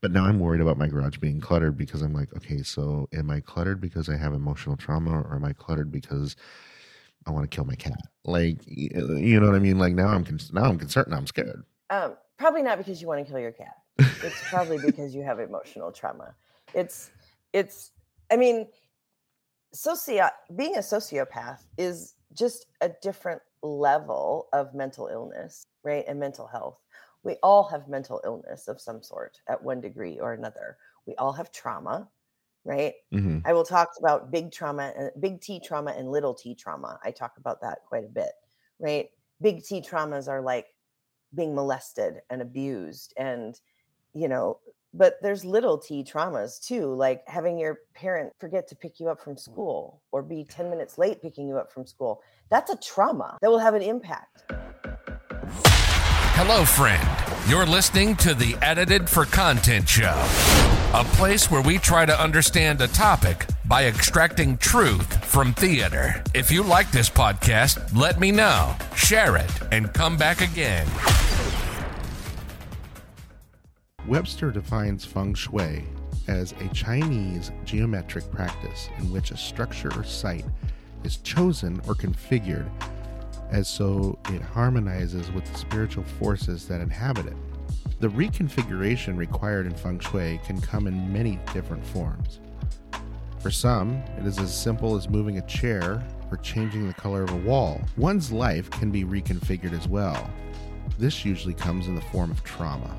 But now I'm worried about my garage being cluttered because I'm like, okay, so am I cluttered because I have emotional trauma or am I cluttered because I want to kill my cat? Like, you know what I mean? Like now I'm con- now I'm concerned. Now I'm scared. Um, probably not because you want to kill your cat. It's probably because you have emotional trauma. It's it's. I mean, socio being a sociopath is just a different level of mental illness, right? And mental health we all have mental illness of some sort at one degree or another. We all have trauma, right? Mm-hmm. I will talk about big trauma and big T trauma and little T trauma. I talk about that quite a bit, right? Big T traumas are like being molested and abused and you know but there's little t traumas too like having your parent forget to pick you up from school or be 10 minutes late picking you up from school that's a trauma that will have an impact Hello, friend. You're listening to the Edited for Content Show, a place where we try to understand a topic by extracting truth from theater. If you like this podcast, let me know, share it, and come back again. Webster defines feng shui as a Chinese geomantic practice in which a structure or site is chosen or configured as so it harmonizes with the spiritual forces that inhabit it. The reconfiguration required in feng shui can come in many different forms. For some, it is as simple as moving a chair or changing the color of a wall. One's life can be reconfigured as well. This usually comes in the form of trauma.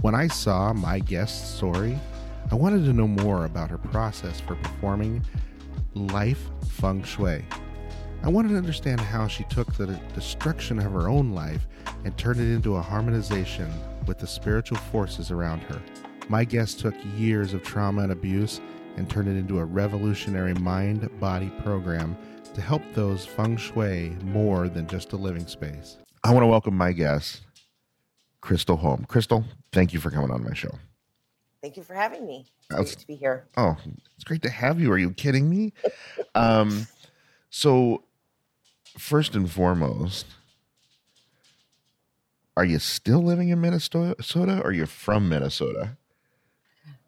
When I saw my guest's story, I wanted to know more about her process for performing life feng shui I wanted to understand how she took the destruction of her own life and turned it into a harmonization with the spiritual forces around her. My guest took years of trauma and abuse and turned it into a revolutionary mind body program to help those feng shui more than just a living space. I want to welcome my guest, Crystal Home. Crystal, thank you for coming on my show. Thank you for having me. It's great to be here. Oh, it's great to have you. Are you kidding me? um, so first and foremost, are you still living in Minnesota or you're from Minnesota?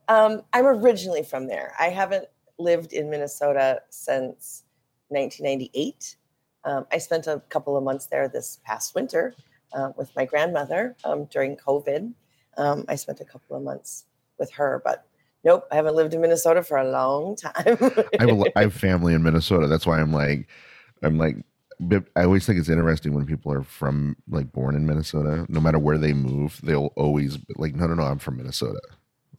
Um, I'm originally from there. I haven't lived in Minnesota since 1998. Um, I spent a couple of months there this past winter uh, with my grandmother um, during COVID. Um, I spent a couple of months with her, but nope, I haven't lived in Minnesota for a long time. I, have a, I have family in Minnesota. That's why I'm like, I'm like but I always think it's interesting when people are from like born in Minnesota, no matter where they move, they'll always be like, no, no, no, I'm from Minnesota.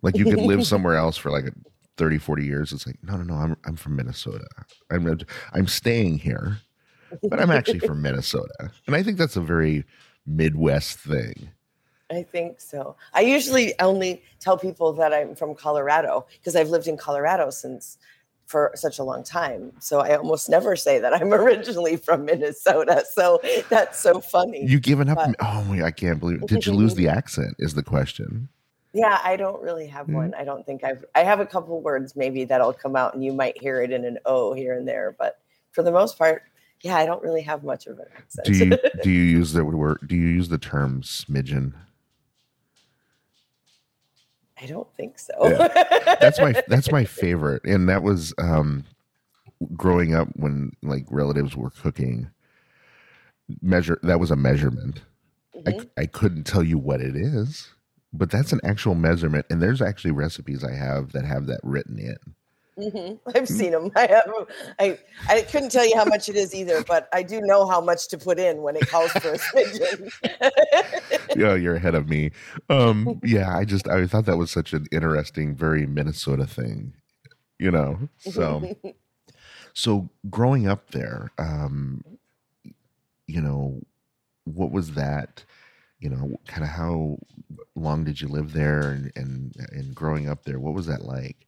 Like you could live somewhere else for like 30, 40 years. It's like, no, no, no, I'm, I'm from Minnesota. I'm, I'm staying here, but I'm actually from Minnesota. And I think that's a very Midwest thing. I think so. I usually only tell people that I'm from Colorado because I've lived in Colorado since for such a long time. So I almost never say that I'm originally from Minnesota. So that's so funny. You given up? But, oh my, I can't believe it. Did you lose the accent? Is the question. Yeah, I don't really have mm-hmm. one. I don't think I've I have a couple words maybe that'll come out and you might hear it in an O here and there, but for the most part, yeah, I don't really have much of an accent. Do you do you use the word do you use the term smidgen? I don't think so. yeah. That's my that's my favorite, and that was um, growing up when like relatives were cooking. Measure that was a measurement. Mm-hmm. I I couldn't tell you what it is, but that's an actual measurement, and there's actually recipes I have that have that written in. Mm-hmm. I've seen them. I have. I I couldn't tell you how much it is either, but I do know how much to put in when it calls for a smidgen. yeah, you're ahead of me. Um, yeah, I just I thought that was such an interesting, very Minnesota thing, you know. So, so growing up there, um, you know, what was that? You know, kind of how long did you live there, and and and growing up there, what was that like?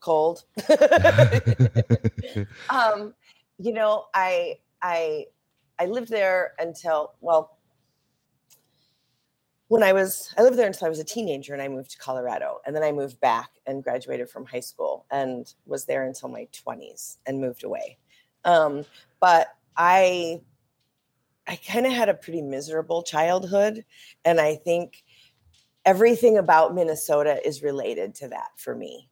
Cold. um, you know, I I I lived there until well when I was I lived there until I was a teenager and I moved to Colorado and then I moved back and graduated from high school and was there until my 20s and moved away. Um, but I I kind of had a pretty miserable childhood and I think everything about Minnesota is related to that for me.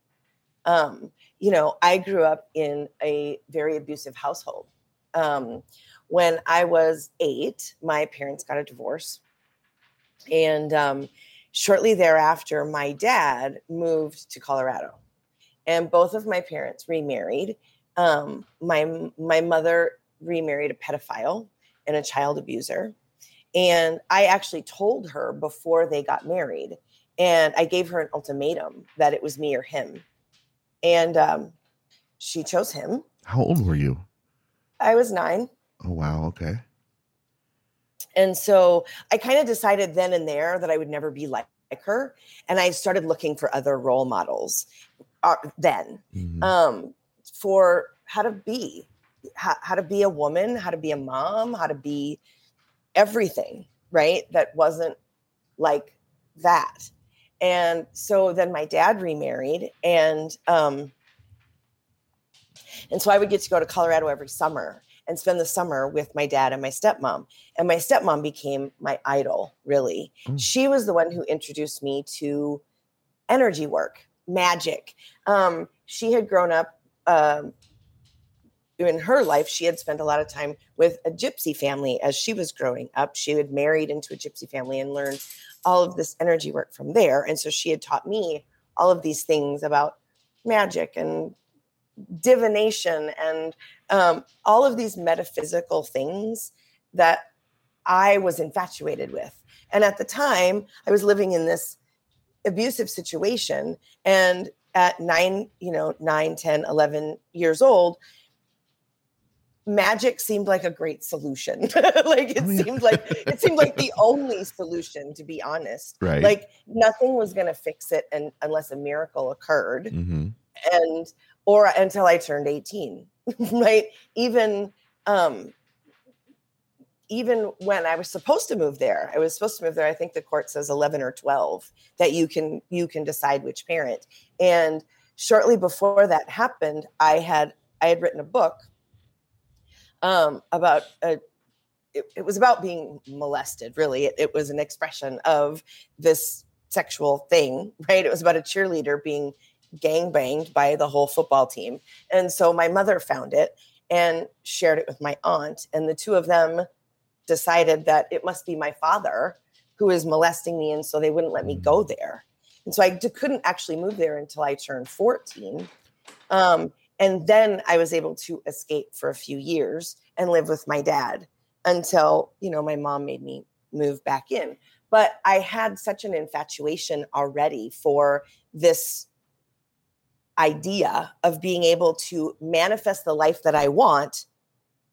Um, you know, I grew up in a very abusive household. Um, when I was eight, my parents got a divorce. And um, shortly thereafter, my dad moved to Colorado. And both of my parents remarried. Um, my, my mother remarried a pedophile and a child abuser. And I actually told her before they got married, and I gave her an ultimatum that it was me or him. And um, she chose him. How old were you? I was nine. Oh, wow. Okay. And so I kind of decided then and there that I would never be like, like her. And I started looking for other role models uh, then Mhm. um, for how to be, how, how to be a woman, how to be a mom, how to be everything, right? That wasn't like that. And so then my dad remarried and um and so I would get to go to Colorado every summer and spend the summer with my dad and my stepmom. And my stepmom became my idol, really. Mm. She was the one who introduced me to energy work, magic. Um, she had grown up um, in her life, she had spent a lot of time with a gypsy family as she was growing up. She had married into a gypsy family and learned all of this energy work from there. And so she had taught me all of these things about magic and divination and um, all of these metaphysical things that I was infatuated with. And at the time, I was living in this abusive situation. And at nine, you know, nine, 10, 11 years old, magic seemed like a great solution. like it Oh, yeah. seemed like it seemed like the only solution, to be honest. Right. Like nothing was going to fix it and, unless a miracle occurred hmm and or until I turned 18, right? Even um even when I was supposed to move there, I was supposed to move there. I think the court says 11 or 12 that you can you can decide which parent. And shortly before that happened, I had I had written a book um about a it, it was about being molested really it, it was an expression of this sexual thing right it was about a cheerleader being gang banged by the whole football team. And so my mother found it and shared it with my aunt. And the two of them decided that it must be my father who is molesting me. And so they wouldn't let me go there. And so I d- couldn't actually move there until I turned 14. Um, and then I was able to escape for a few years and live with my dad until, you know, my mom made me move back in. But I had such an infatuation already for this idea of being able to manifest the life that I want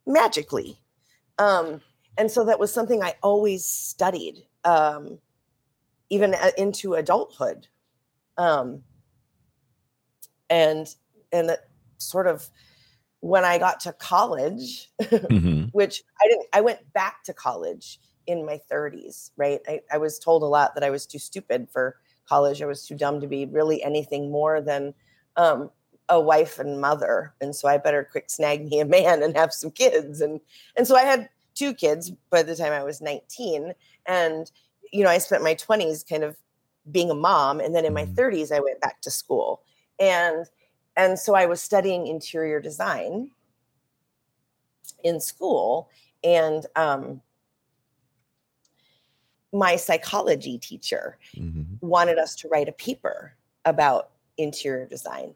magically. Um, and so that was something I always studied, um, even a- into adulthood. Um, and and sort of when I got to college, hmm which I didn't, I went back to college in my 30s, right? I, I was told a lot that I was too stupid for college. I was too dumb to be really anything more than um, a wife and mother. And so I better quick snag me a man and have some kids. And, and so I had two kids by the time I was 19. And, you know, I spent my 20s kind of being a mom. And then in my Mhm. 30s, I went back to school. And, and so I was studying interior design in school. And um, my psychology teacher hmm wanted us to write a paper about interior design.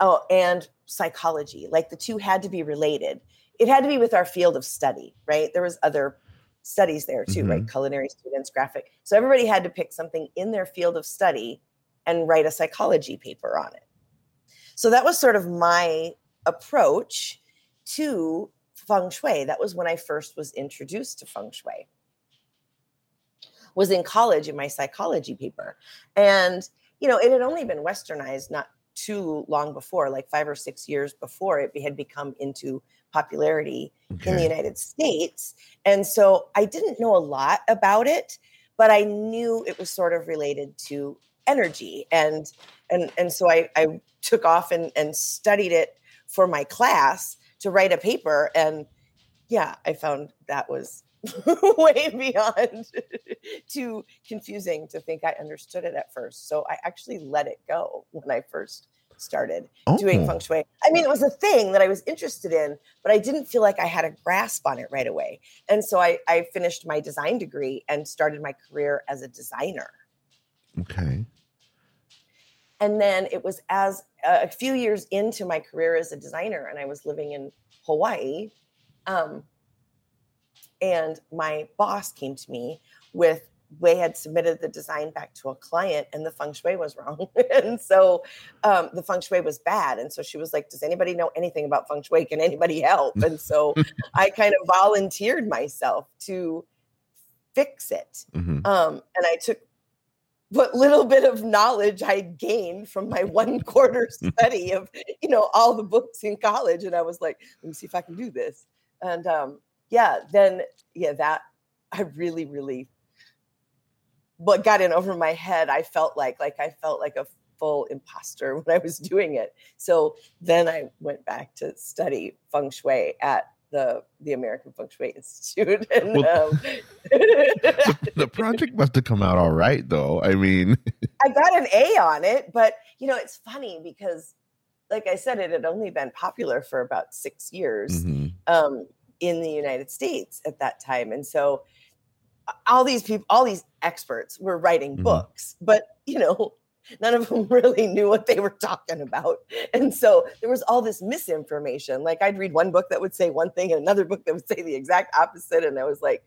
Oh, and psychology. Like the two had to be related. It had to be with our field of study, right? There was other studies there too, right? Culinary students, graphic. So everybody had to pick something in their field of study and write a psychology paper on it. So that was sort of my approach to feng shui. That was when I first was introduced to feng shui. Was in college in my psychology paper. And you know, it had only been westernized not too long before, like 5 or 6 years before it had become into popularity in the United States. And so I didn't know a lot about it, but I knew it was sort of related to energy. And and and so I, I took off and, and studied it for my class to write a paper. And yeah, I found that was way beyond too confusing to think I understood it at first. So I actually let it go when I first started oh. doing feng shui. I mean, it was a thing that I was interested in, but I didn't feel like I had a grasp on it right away. And so I, I finished my design degree and started my career as a designer. Okay. And then it was as uh, a few years into my career as a designer, and I was living in Hawaii. Um, and my boss came to me with they had submitted the design back to a client and the feng shui was wrong. and so um, the feng shui was bad. And so she was like, Does anybody know anything about feng shui? Can anybody help? And so I kind of volunteered myself to fix it. Mm-hmm. Um, and I took what little bit of knowledge I gained from my one quarter study of, you know, all the books in college. And I was like, let me see if I can do this. And um, yeah, then, yeah, that I really, really, what got in over my head, I felt like, like I felt like a full imposter when I was doing it. So then I went back to study feng shui at the the American Feng Shui Institute. And, well, um, the, the, project must have come out all right, though. I mean, I got an A on it, but you know, it's funny because, like I said, it had only been popular for about six years mm-hmm. um, in the United States at that time, and so all these people, all these experts were writing mm-hmm. books, but you know none of them really knew what they were talking about. And so there was all this misinformation. Like I'd read one book that would say one thing and another book that would say the exact opposite. And I was like,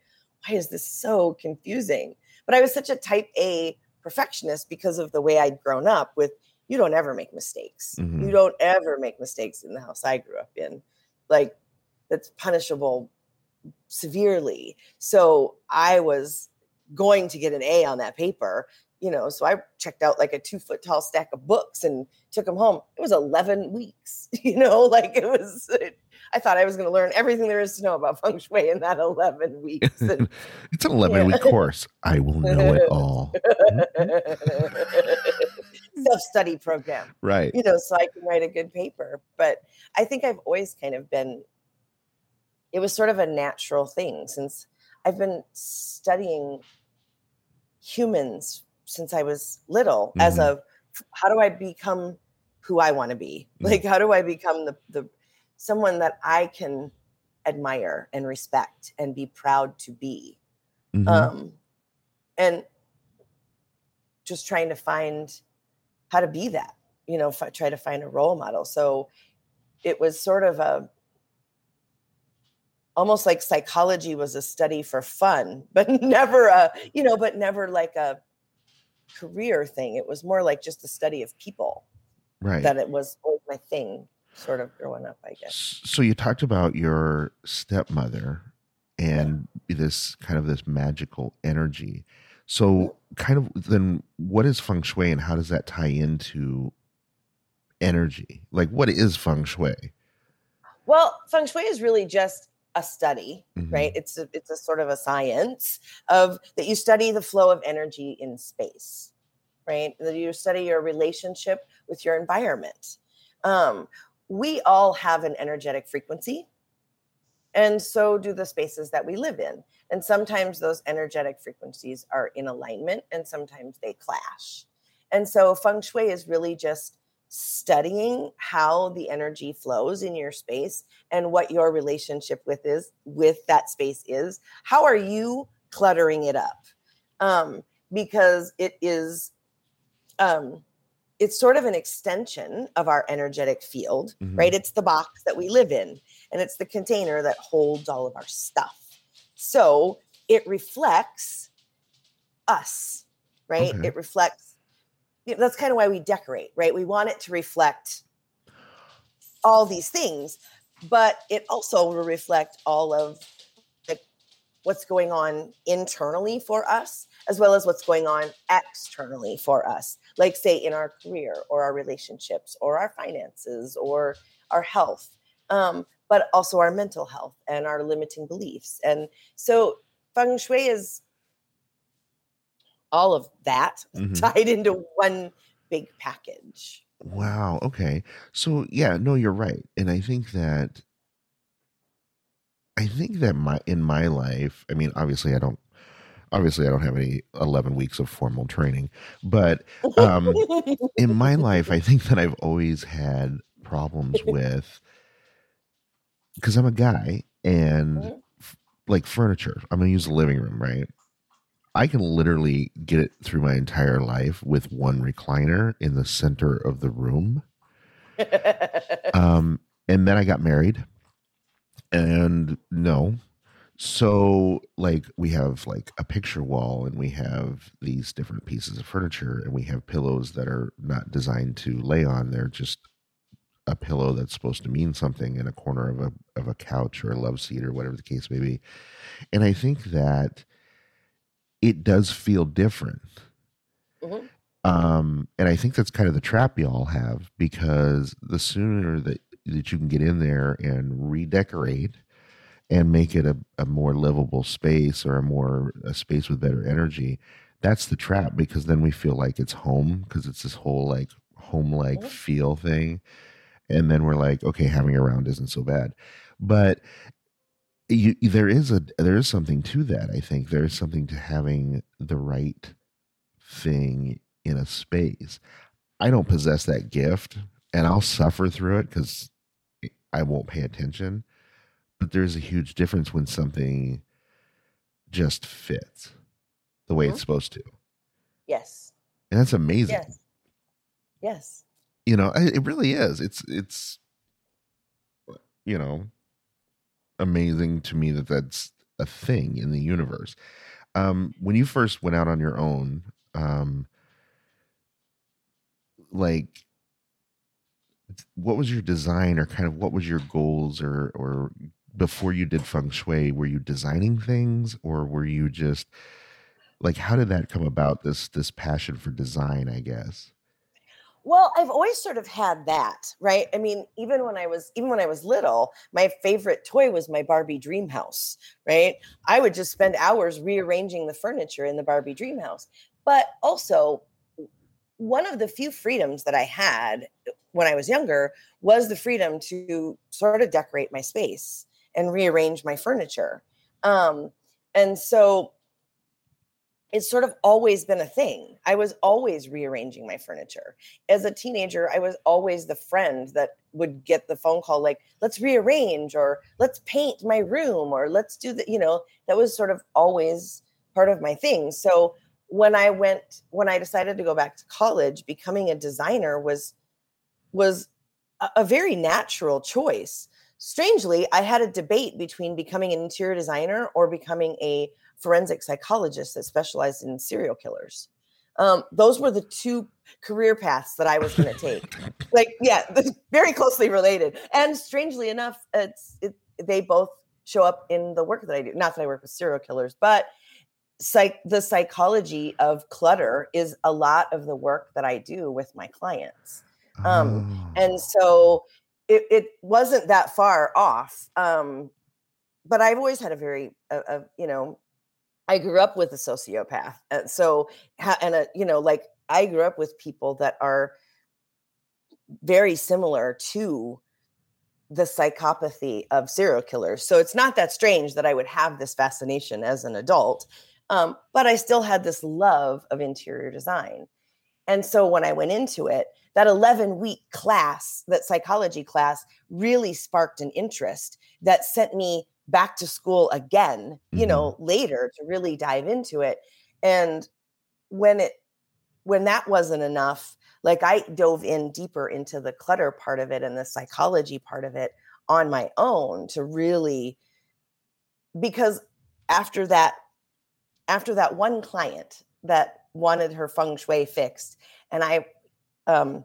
why is this so confusing? But I was such a type A perfectionist because of the way I'd grown up with you don't ever make mistakes. Mm-hmm. You don't ever make mistakes in the house I grew up in. Like that's punishable severely. So I was going to get an A on that paper you know, so I checked out like a two foot tall stack of books and took them home. It was 11 weeks, you know, like it was, it, I thought I was going to learn everything there is to know about feng shui in that 11 weeks. And, it's an 11 yeah. week course. I will know it all. Self study program. Right. You know, so I can write a good paper. But I think I've always kind of been, it was sort of a natural thing since I've been studying humans since I was little mm-hmm. as a how do I become who I want to be? Mm-hmm. Like how do I become the the someone that I can admire and respect and be proud to be? Mm-hmm. Um and just trying to find how to be that, you know, f- try to find a role model. So it was sort of a almost like psychology was a study for fun, but never a, you know, but never like a career thing. It was more like just the study of people. Right. That it was always my thing sort of growing up, I guess. So you talked about your stepmother and yeah. this kind of this magical energy. So kind of then what is feng shui and how does that tie into energy? Like what is feng shui? Well, feng shui is really just a study, mm-hmm. right? It's a, it's a sort of a science of that you study the flow of energy in space, right? That you study your relationship with your environment. Um, we all have an energetic frequency, and so do the spaces that we live in. And sometimes those energetic frequencies are in alignment, and sometimes they clash. And so feng shui is really just studying how the energy flows in your space and what your relationship with is with that space is how are you cluttering it up um, because it is um, it's sort of an extension of our energetic field mm-hmm. right it's the box that we live in and it's the container that holds all of our stuff so it reflects us right okay. it reflects that's kind of why we decorate, right? We want it to reflect all these things, but it also will reflect all of the, what's going on internally for us, as well as what's going on externally for us, like say in our career or our relationships or our finances or our health, um, but also our mental health and our limiting beliefs. And so feng shui is all of that mm-hmm. tied into one big package. Wow. Okay. So, yeah, no, you're right. And I think that I think that my in my life, I mean, obviously, I don't. Obviously, I don't have any eleven weeks of formal training, but um, in my life, I think that I've always had problems with because I'm a guy and Mhm. f- like furniture. I'm gonna use the living room, right? I can literally get it through my entire life with one recliner in the center of the room. Um, and then I got married, and no. So, like, we have like a picture wall, and we have these different pieces of furniture, and we have pillows that are not designed to lay on. They're just a pillow that's supposed to mean something in a corner of a of a couch or a love seat or whatever the case may be. And I think that it does feel different. Mhm. Um, and I think that's kind of the trap y'all have because the sooner that that you can get in there and redecorate and make it a, a more livable space or a more a space with better energy, that's the trap because then we feel like it's home because it's this whole like home like Mhm. feel thing. And then we're like, okay, having around isn't so bad. But you, there is a there is something to that. I think there is something to having the right thing in a space. I don't possess that gift, and I'll suffer through it because I won't pay attention. But there's a huge difference when something just fits the way Mhm. it's supposed to, yes. and that's amazing. Yes. Yes. You know, it really is. It's it's you know amazing to me that that's a thing in the universe. Um, when you first went out on your own, um, like what was your design or kind of what was your goals or or before you did feng shui were you designing things or were you just like how did that come about this this passion for design i guess Well, I've always sort of had that, right? I mean, even when I was even when I was little, my favorite toy was my Barbie dream house, right? I would just spend hours rearranging the furniture in the Barbie dream house. But also one of the few freedoms that I had when I was younger was the freedom to sort of decorate my space and rearrange my furniture. Um, and so it's sort of always been a thing. I was always rearranging my furniture. As a teenager, I was always the friend that would get the phone call like, let's rearrange or let's paint my room or let's do the, you know, that was sort of always part of my thing. So when I went, when I decided to go back to college, becoming a designer was was a, a very natural choice. Strangely, I had a debate between becoming an interior designer or becoming a forensic psychologist that specialized in serial killers. Um, those were the two career paths that I was going to take. like, yeah, very closely related. And strangely enough, it's it, they both show up in the work that I do. Not that I work with serial killers, but psych the psychology of clutter is a lot of the work that I do with my clients. Um, Oh. And so it, it wasn't that far off. Um, but I've always had a very, uh, uh, you know, I grew up with a sociopath. And so, and a, you know, like I grew up with people that are very similar to the psychopathy of serial killers. So it's not that strange that I would have this fascination as an adult. Um, but I still had this love of interior design. And so when I went into it, that 11 week class, that psychology class, really sparked an interest that sent me back to school again, you know, later to really dive into it. And when it, when that wasn't enough, like I dove in deeper into the clutter part of it and the psychology part of it on my own to really, because after that, after that one client that wanted her feng shui fixed, and I um,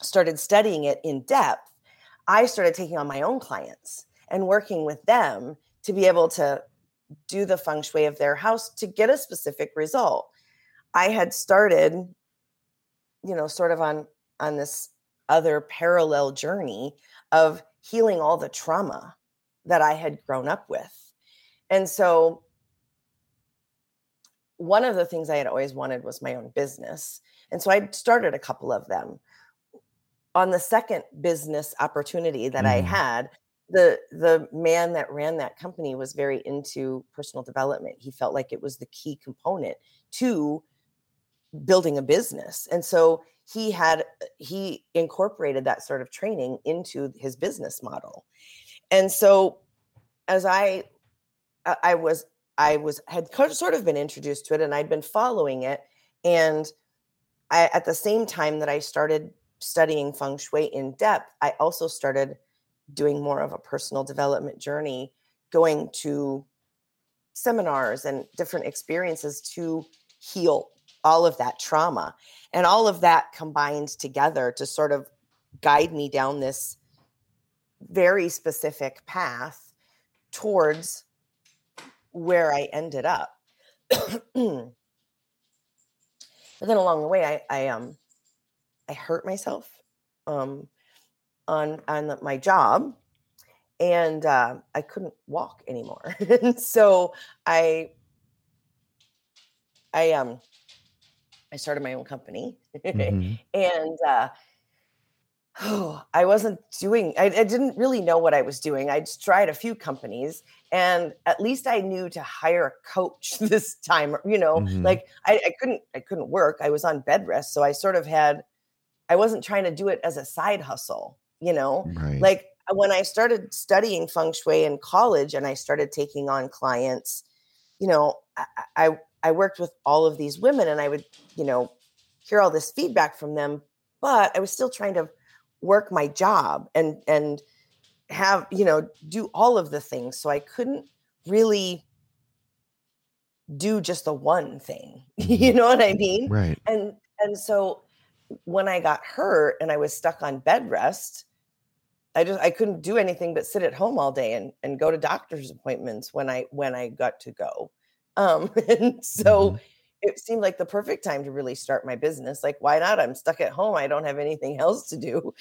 started studying it in depth, I started taking on my own clients and working with them to be able to do the feng shui of their house to get a specific result. I had started, you know, sort of on on this other parallel journey of healing all the trauma that I had grown up with. And so one of the things I had always wanted was my own business. And so I started a couple of them. On the second business opportunity that I Mhm. had the the man that ran that company was very into personal development. He felt like it was the key component to building a business. And so he had uh, he incorporated that sort of training into his business model. And so as I uh, I was I was had sort of been introduced to it and I'd been following it and I at the same time that I started studying feng shui in depth, I also started doing more of a personal development journey, going to seminars and different experiences to heal all of that trauma. And all of that combined together to sort of guide me down this very specific path towards where I ended up. but then along the way, I, I um I hurt myself um on on my job and uh, I couldn't walk anymore. and so I I um I started my own company mm-hmm. and uh oh, I wasn't doing I, I, didn't really know what I was doing. I tried a few companies and at least I knew to hire a coach this time, you know, mm-hmm. like I, I couldn't I couldn't work. I was on bed rest. So I sort of had I wasn't trying to do it as a side hustle you know right. like uh, when i started studying feng shui in college and i started taking on clients you know I, I i worked with all of these women and i would you know hear all this feedback from them but i was still trying to work my job and and have you know do all of the things so i couldn't really do just the one thing you mm-hmm. know what i mean right and and so when i got hurt and i was stuck on bed rest I just I couldn't do anything but sit at home all day and and go to doctor's appointments when I when I got to go. Um, and so mm-hmm. it seemed like the perfect time to really start my business. Like, why not? I'm stuck at home. I don't have anything else to do.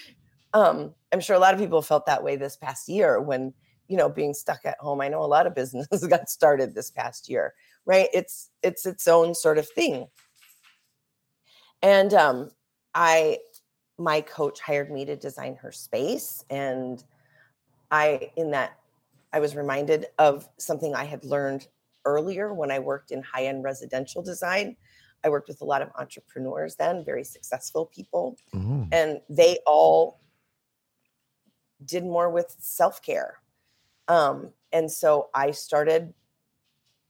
Um, I'm sure a lot of people felt that way this past year when you know being stuck at home. I know a lot of businesses got started this past year, right? It's it's its own sort of thing. And um, I my coach hired me to design her space and i in that i was reminded of something i had learned earlier when i worked in high-end residential design. I worked with a lot of entrepreneurs then very successful people mm-hmm. and they all did more with self-care. Um, and so i started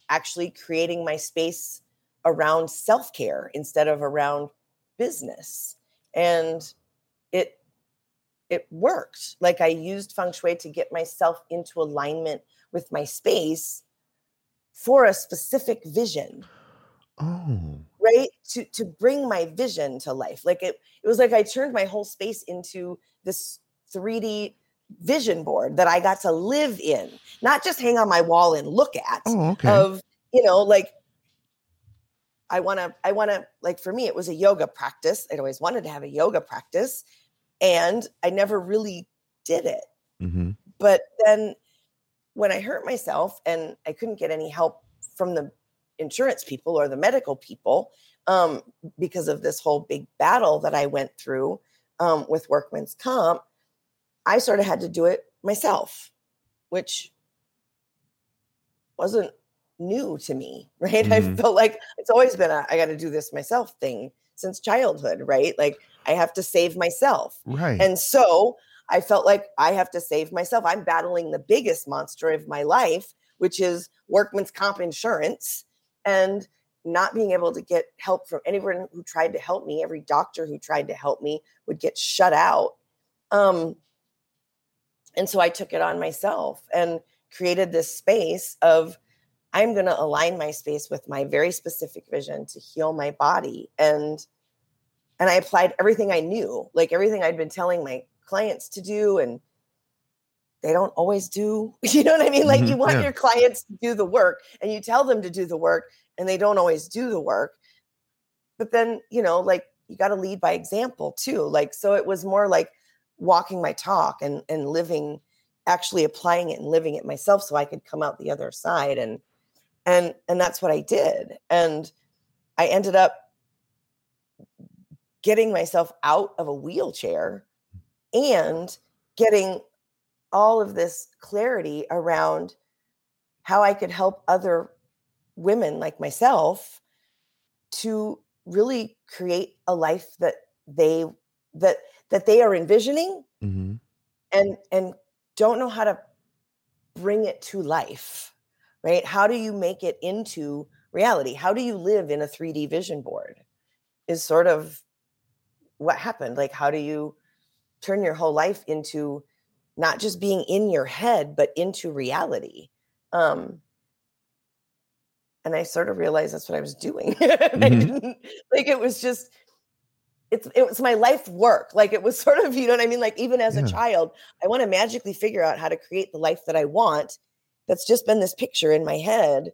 actually creating my space around self-care instead of around business. And it it worked. Like I used feng shui to get myself into alignment with my space for a specific vision. Oh. Right? To to bring my vision to life. Like it it was like I turned my whole space into this 3D vision board that I got to live in, not just hang on my wall and look at. Oh, okay. Of, you know, like I want to I want to like for me it was a yoga practice. I'd always wanted to have a yoga practice and I never really did it. Mm-hmm. But then when I hurt myself and I couldn't get any help from the insurance people or the medical people um, because of this whole big battle that I went through um, with workman's comp, I sort of had to do it myself, which wasn't new to me, right? Mm-hmm. I felt like it's always been a I got to do this myself thing since childhood, right? Like I have to save myself. Right. And so I felt like I have to save myself. I'm battling the biggest monster of my life, which is workman's comp insurance and not being able to get help from anyone who tried to help me. Every doctor who tried to help me would get shut out. Um, and so I took it on myself and created this space of I'm going to align my space with my very specific vision to heal my body and and I applied everything I knew, like everything I'd been telling my clients to do and they don't always do. You know what I mean? Like mm-hmm, you want yeah. your clients to do the work and you tell them to do the work and they don't always do the work. But then, you know, like you got to lead by example too. Like so it was more like walking my talk and and living actually applying it and living it myself so I could come out the other side and and and that's what I did. And I ended up getting myself out of a wheelchair and getting all of this clarity around how I could help other women like myself to really create a life that they that that they are envisioning hmm and and don't know how to bring it to life right? How do you make it into reality? How do you live in a 3d vision board? Is sort of what happened? Like how do you turn your whole life into not just being in your head but into reality? Um and i sort of realized that's what i was doing. And I didn't- like it was just it's it was my life work. Like it was sort of you know what i mean? Like even as Yeah. a child i want to magically figure out how to create the life that i want that's just been this picture in my head.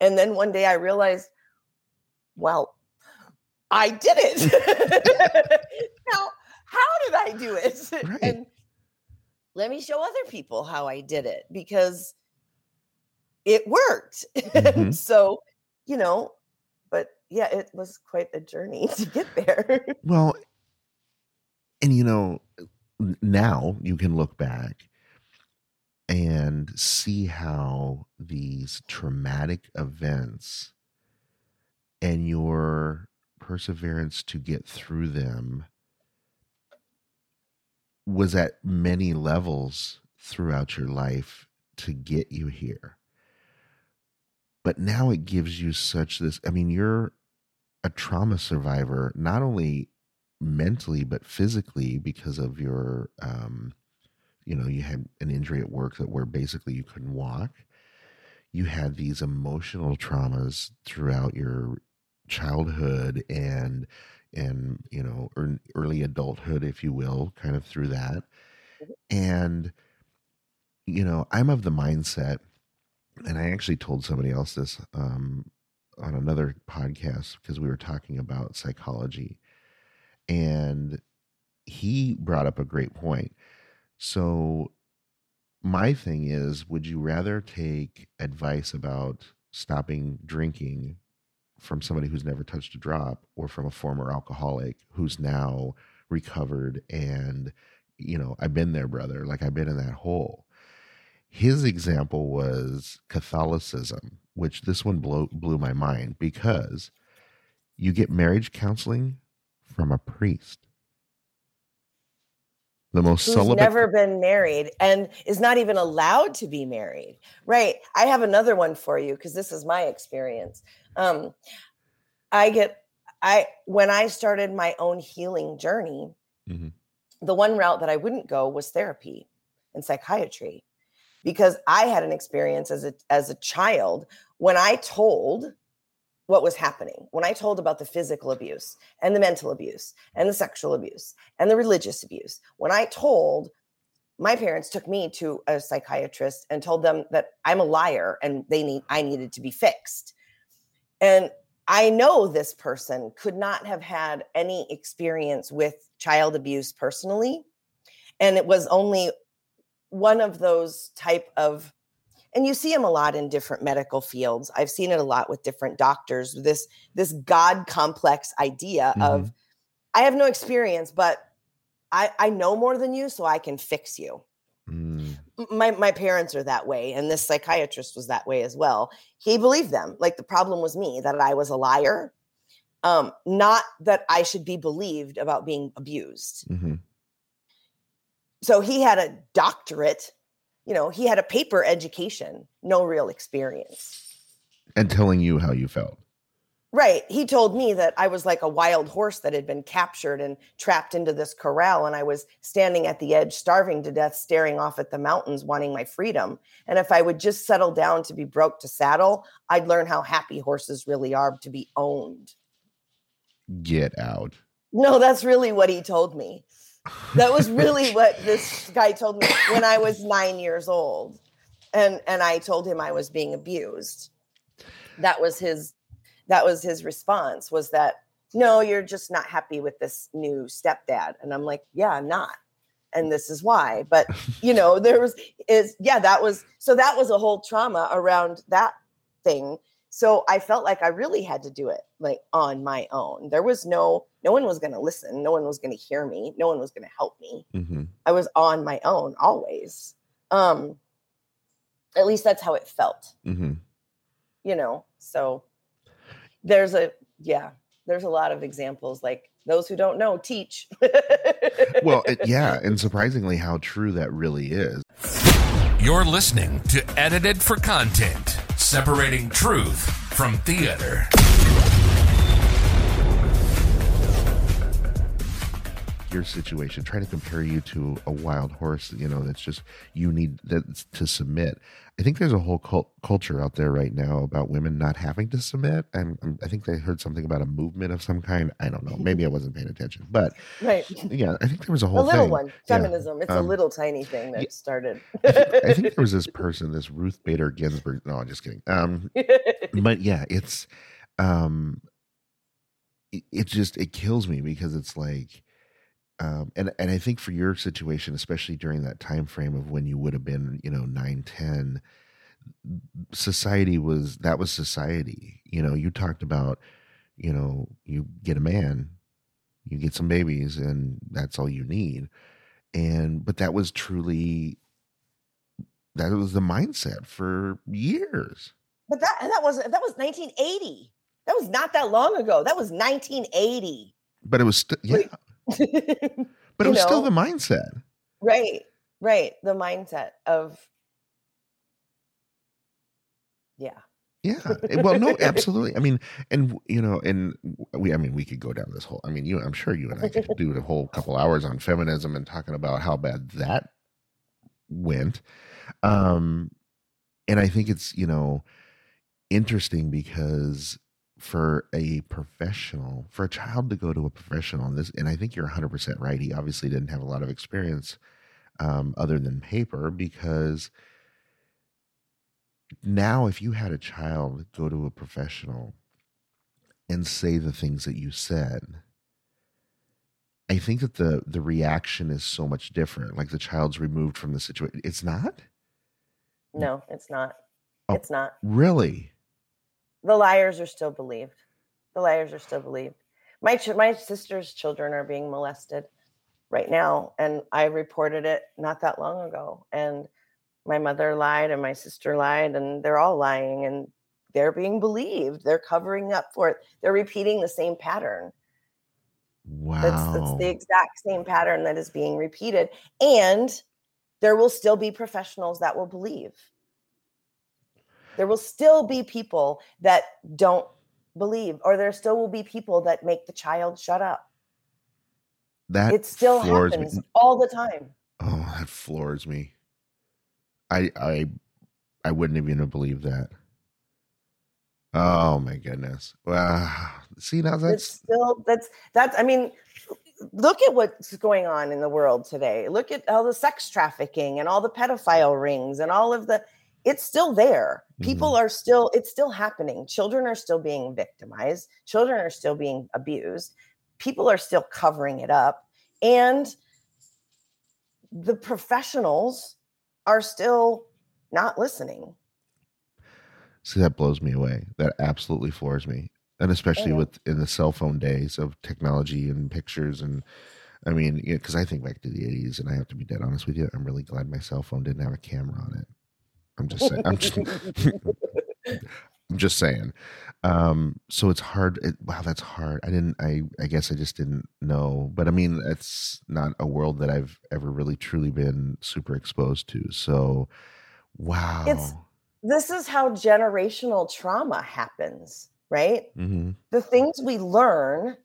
And then one day i realized well i did it now how did i do it Right. and let me show other people how i did it because it worked Mhm. so you know but yeah it was quite a journey to get there Well, and you know, now you can look back and see how these traumatic events perseverance to get through them was at many levels throughout your life to get you here. But now it gives you such this I mean, you're a trauma survivor, not only mentally but physically because of your um you know you had an injury at work that where basically you couldn't walk you had these emotional traumas throughout your childhood and and you know early adulthood if you will kind of through that. And you know i'm of the mindset and i actually told somebody else this um on another podcast because we were talking about psychology. And he brought up a great point. So my thing is would you rather take advice about stopping drinking from somebody who's never touched a drop or from a former alcoholic who's now recovered and you know i've been there brother like i've been in that hole. His example was catholicism which this one blew, blew my mind because you get marriage counseling from a priest the most who's celibate never been married and is not even allowed to be married right i have another one for you because this is my experience um i get i when i started my own healing journey Mhm. the one route that i wouldn't go was therapy and psychiatry because i had an experience as a as a child when i told what was happening when I told about the physical abuse and the mental abuse and the sexual abuse and the religious abuse. When I told, my parents took me to a psychiatrist and told them that I'm a liar and they need I needed to be fixed. And I know this person could not have had any experience with child abuse personally and it was only one of those type of and you see them a lot in different medical fields. I've seen it a lot with different doctors this this god complex idea of i have no experience but i i know more than you so i can fix you. Mm, my my parents are that way and this psychiatrist was that way as well. He believed them. Like the problem was me that i was a liar um not that i should be believed about being abused. Mhm. so he had a doctorate you know he had a paper education no real experience. And telling you how you felt. Right. He told me that i was like a wild horse that had been captured and trapped into this corral and i was standing at the edge starving to death staring off at the mountains wanting my freedom. And if i would just settle down to be broke to saddle i'd learn how happy horses really are to be owned. Get out. No that's really what he told me that was really what this guy told me when I was nine years old, and and I told him I was being abused. That was his. That was his response. Was that no? You're just not happy with this new stepdad, and I'm like, yeah, I'm not, and this is why. But you know, there was is yeah, that was so that was a whole trauma around that thing. So I felt like I really had to do it like on my own. There was no no one was going to listen, no one was going to hear me, no one was going to help me. hmm I was on my own always. Um, at least that's how it felt, hmm you know. So there's a yeah, there's a lot of examples like those who don't know teach. Well, it, yeah, and surprisingly, how true that really is. You're listening to Edited for Content, separating truth from theater. Your situation, trying to compare you to a wild horse, you know, that's just you need that to submit. I think there's a whole cult, culture out there right now about women not having to submit. And I think they heard something about a movement of some kind. I don't know. Maybe I wasn't paying attention, but right. yeah, I think there was a A whole little thing. one, Yeah. feminism. It's a Um, little tiny thing that yeah. started. I think, I think there was this person, this Ruth Bader Ginsburg. No, I'm just kidding. Um, but yeah, it's um, it, it just it kills me because it's like, um, and and I think for your situation, especially during that time frame of when you would have been, you know, nine, ten, society was that was society. You know, you talked about, you know, you get a man, you get some babies, and that's all you need. And but that was truly that was the mindset for years. But that that was that was 1980. That was not that long ago. That was 1980. But it was still yeah, Wait. but it was still the mindset. right, right. The mindset of yeah. Yeah. Well, no, absolutely. I mean, and you know, and we, I mean, we could go down this whole. I mean, you, I'm sure you and I could do a whole couple hours on feminism and talking about how bad that went. Um, and I think it's you know interesting because for a professional, for a child to go to a professional on this, and I think you're 100 percent right. He obviously didn't have a lot of experience um, other than paper because now if you had a child go to a professional and say the things that you said i think that the the reaction is so much different like the child's removed from the situation it's not No, it's not. Oh. It's not. really The liars are still believed. The liars are still believed. My ch- my sister's children are being molested right now, and I reported it not that long ago. And my mother lied, and my sister lied, and they're all lying, and they're being believed. They're covering up for it. They're repeating the same pattern. wow That's that's the exact same pattern that is being repeated. And there will still be professionals that will believe. There will still be people that don't believe, or there still will be people that make the child shut up. that It still floors happens me. all the time. oh that floors me i i i wouldn't even have believed that oh my goodness wow see now it's that's still that's that's i mean look at what's going on in the world today look at all the sex trafficking and all the pedophile rings and all of the it's still there people mm-hmm. are still it's still happening children are still being victimized children are still being abused people are still covering it up and the professionals are still not listening See, that blows me away. That absolutely floors me. And especially Yeah. with in the cell phone days of technology and pictures. And I mean, because I think back to the 80s, and I have to be dead honest with you, I'm really glad my cell phone didn't have a camera on it. I'm just saying. I'm just, I'm just saying. Um, so it's hard. It, wow, that's hard. I didn't, I, I guess I just didn't know. But I mean, it's not a world that I've ever really truly been super exposed to. So, wow. It's this is how generational trauma happens right hmm the things we learn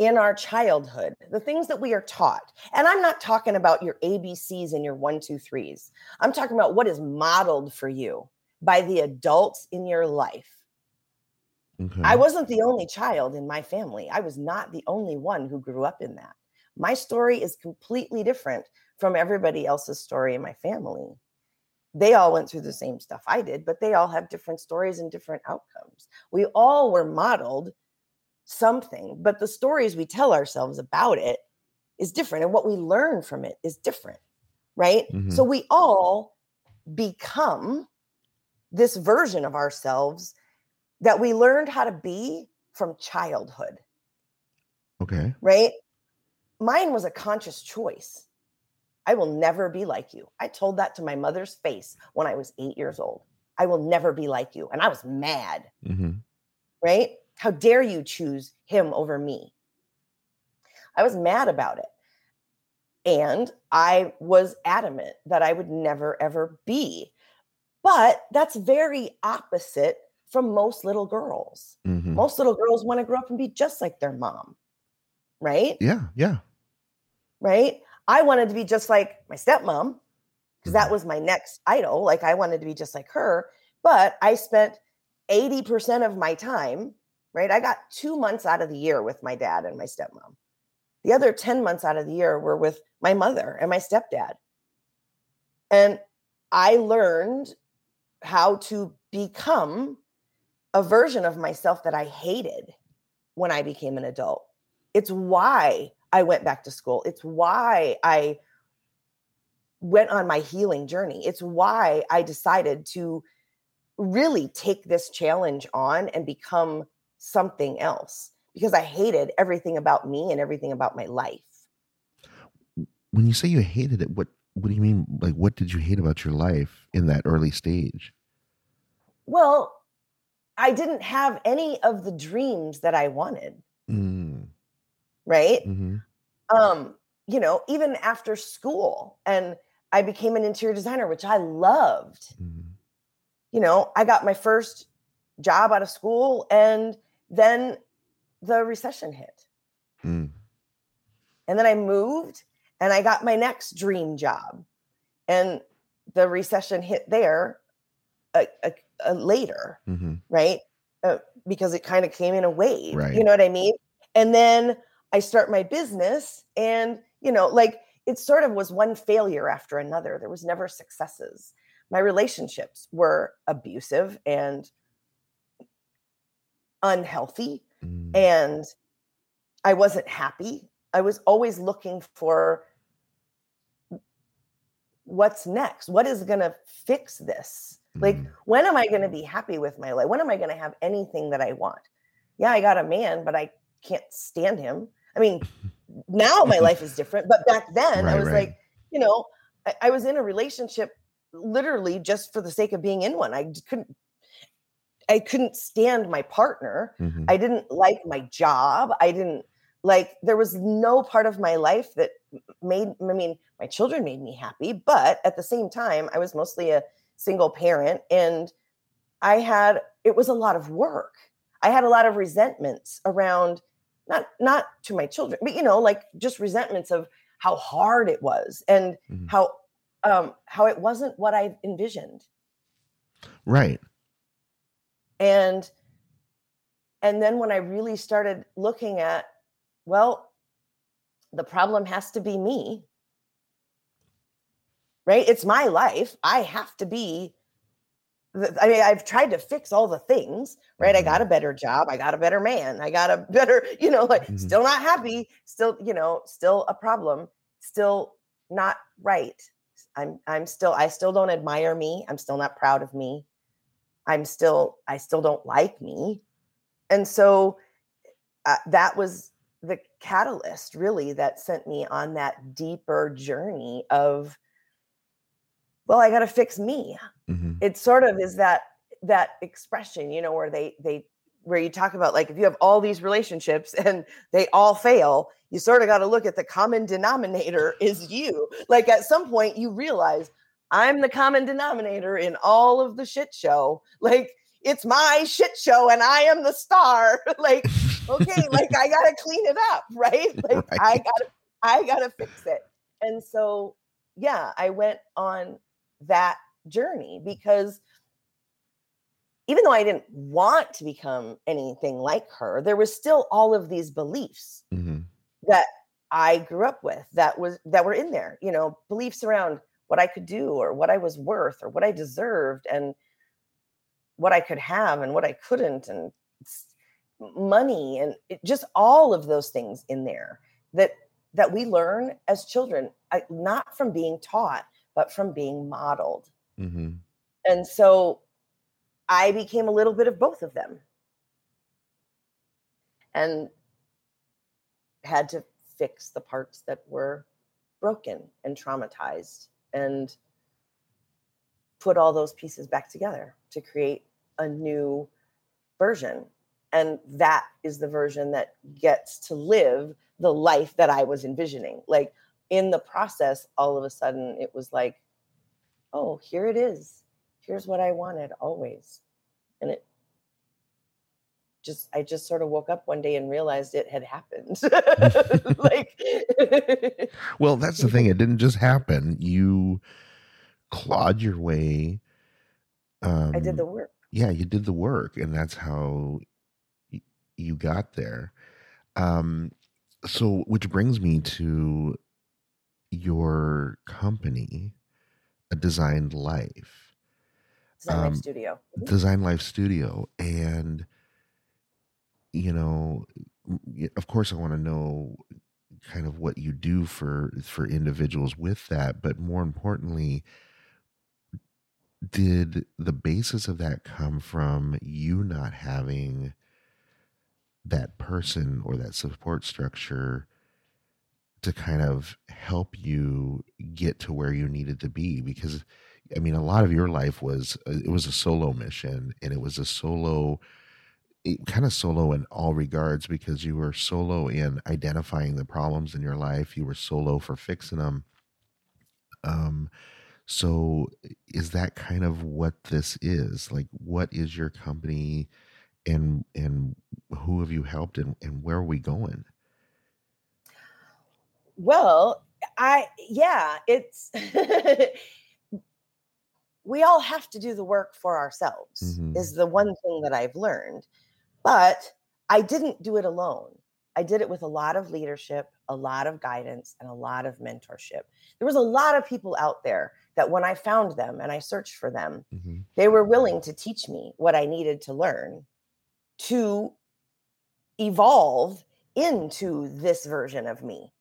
in our childhood, the things that we are taught. And I'm not talking about your ABCs and your one, two, threes. I'm talking about what is modeled for you by the adults in your life. Okay. I wasn't the only child in my family. I was not the only one who grew up in that. My story is completely different from everybody else's story in my family. They all went through the same stuff I did, but they all have different stories and different outcomes. We all were modeled something, but the stories we tell ourselves about it is different. And what we learn from it is different, right? So we all become this version of ourselves that we learned how to be from childhood, okay. right? Mine was a conscious choice. I will never be like you. I told that to my mother's face when I was eight years old. I will never be like you. And I was mad, Mm-hmm. right? How dare you choose him over me? I was mad about it. And I was adamant that I would never, ever be. But that's very opposite from most little girls. Mm-hmm. Most little girls want to grow up and be just like their mom, right? Yeah, yeah. Right. I wanted to be just like my stepmom because that Mhm. was my next idol. Like I wanted to be just like her. But I spent 80% of my time, right? I got two months out of the year with my dad and my stepmom. The other 10 months out of the year were with my mother and my stepdad. And I learned how to become a version of myself that I hated when I became an adult. It's why I went back to school. It's why I went on my healing journey. It's why I decided to really take this challenge on and become something else because I hated everything about me and everything about my life. When you say you hated it, what what do you mean? Like, what did you hate about your life in that early stage? Well, I didn't have any of the dreams that I wanted, Mm, right? hmm um you know even after school and i became an interior designer which i loved hmm you know i got my first job out of school and then the recession hit Mm, and then i moved and i got my next dream job and the recession hit there uh, uh, uh, later hmm right? Uh, because it kind of came in a wave. Right. You know what I mean? And then I start my business, and you know, like it sort of was one failure after another. There was never successes. My relationships were abusive and unhealthy, mm, and I wasn't happy. I was always looking for what's next. What is going to fix this? Like, mm, when am I going to be happy with my life? When am I going to have anything that I want? Yeah, I got a man, but I can't stand him. I mean, now my life is different, but back then I was right. like, you know, I, I was in a relationship literally just for the sake of being in one. I couldn't, I couldn't stand my partner. mhm. I didn't like my job. I didn't like there was no part of my life that made I mean, my children made me happy, but at the same time, I was mostly a single parent and I had it was a lot of work. I had a lot of resentments around not not to my children, but you know, like just resentments of how hard it was and Mhm. how um how it wasn't what I envisioned Right. And and then when i really started looking at well the problem has to be me. Right? It's my life. I have to be i mean i've tried to fix all the things right? I got a better job. I got a better man. I got a better you know like Mhm. still not happy still you know still a problem still not right. I'm i'm still i still don't admire me. I'm still not proud of me i'm still i still don't like me. And so uh, that was the catalyst really that sent me on that deeper journey of well i got to fix me. Hmm it sort of is that that expression you know where they they where you talk about like if you have all these relationships and they all fail you sort of got to look at the common denominator is you. Like at some point you realize i'm the common denominator in all of the shit show. Like it's my shit show and i am the star. Like okay like i gotta clean it up right? Like i gotta i gotta fix it. And so yeah i went on that journey because even though i didn't want to become anything like her there was still all of these beliefs hmm that i grew up with that was that were in there you know beliefs around what i could do or what i was worth or what i deserved and what i could have and what i couldn't and money and it, just all of those things in there that that we learn as children I, not from being taught but from being modeled. Hmm and so I became a little bit of both of them. And had to fix the parts that were broken and traumatized and put all those pieces back together to create a new version. And that is the version that gets to live the life that i was envisioning. Like in the process all of a sudden it was like oh here it is. Here's what i wanted always. And it just i just sort of woke up one day and realized it had happened. Like well that's the thing it didn't just happen you clawed your way um i did the um, work. yeah you did the work and that's how y- you got there. Um so which brings me to your company a designed life. Design um, life studio. Mm-hmm. design life studio and you know of course i want to know kind of what you do for for individuals with that but more importantly did the basis of that come from you not having that person or that support structure to kind of help you get to where you needed to be? Because i mean a lot of your life was uh, it was a solo mission and it was a solo kind of solo in all regards because you were solo in identifying the problems in your life you were solo for fixing them um so is that kind of what this is? Like what is your company and and who have you helped and, and where are we going? Well, I yeah, it's we all have to do the work for ourselves mm-hmm. is the one thing that I've learned. But I didn't do it alone. I did it with a lot of leadership, a lot of guidance, and a lot of mentorship. There was a lot of people out there that when I found them and I searched for them, mm-hmm. they were willing to teach me what I needed to learn to evolve into this version of me.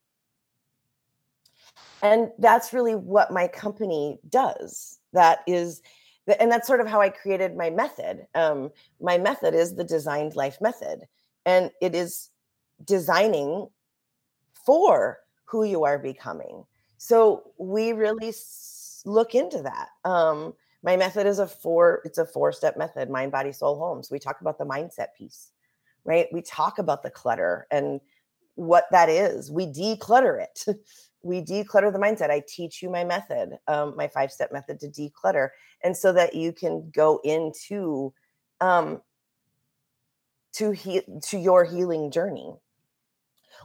And that's really what my company does. That is, and that's sort of how I created my method. Um, my method is the designed life method, and it is designing for who you are becoming. So we really look into that. Um, my method is a four, it's a four step method, mind, body, soul, homes. We talk about the mindset piece, right? We talk about the clutter and what that is. We declutter it. we declutter the mindset. I teach you my method, um, my five step method to declutter. And so that you can go into, um, to heal to your healing journey.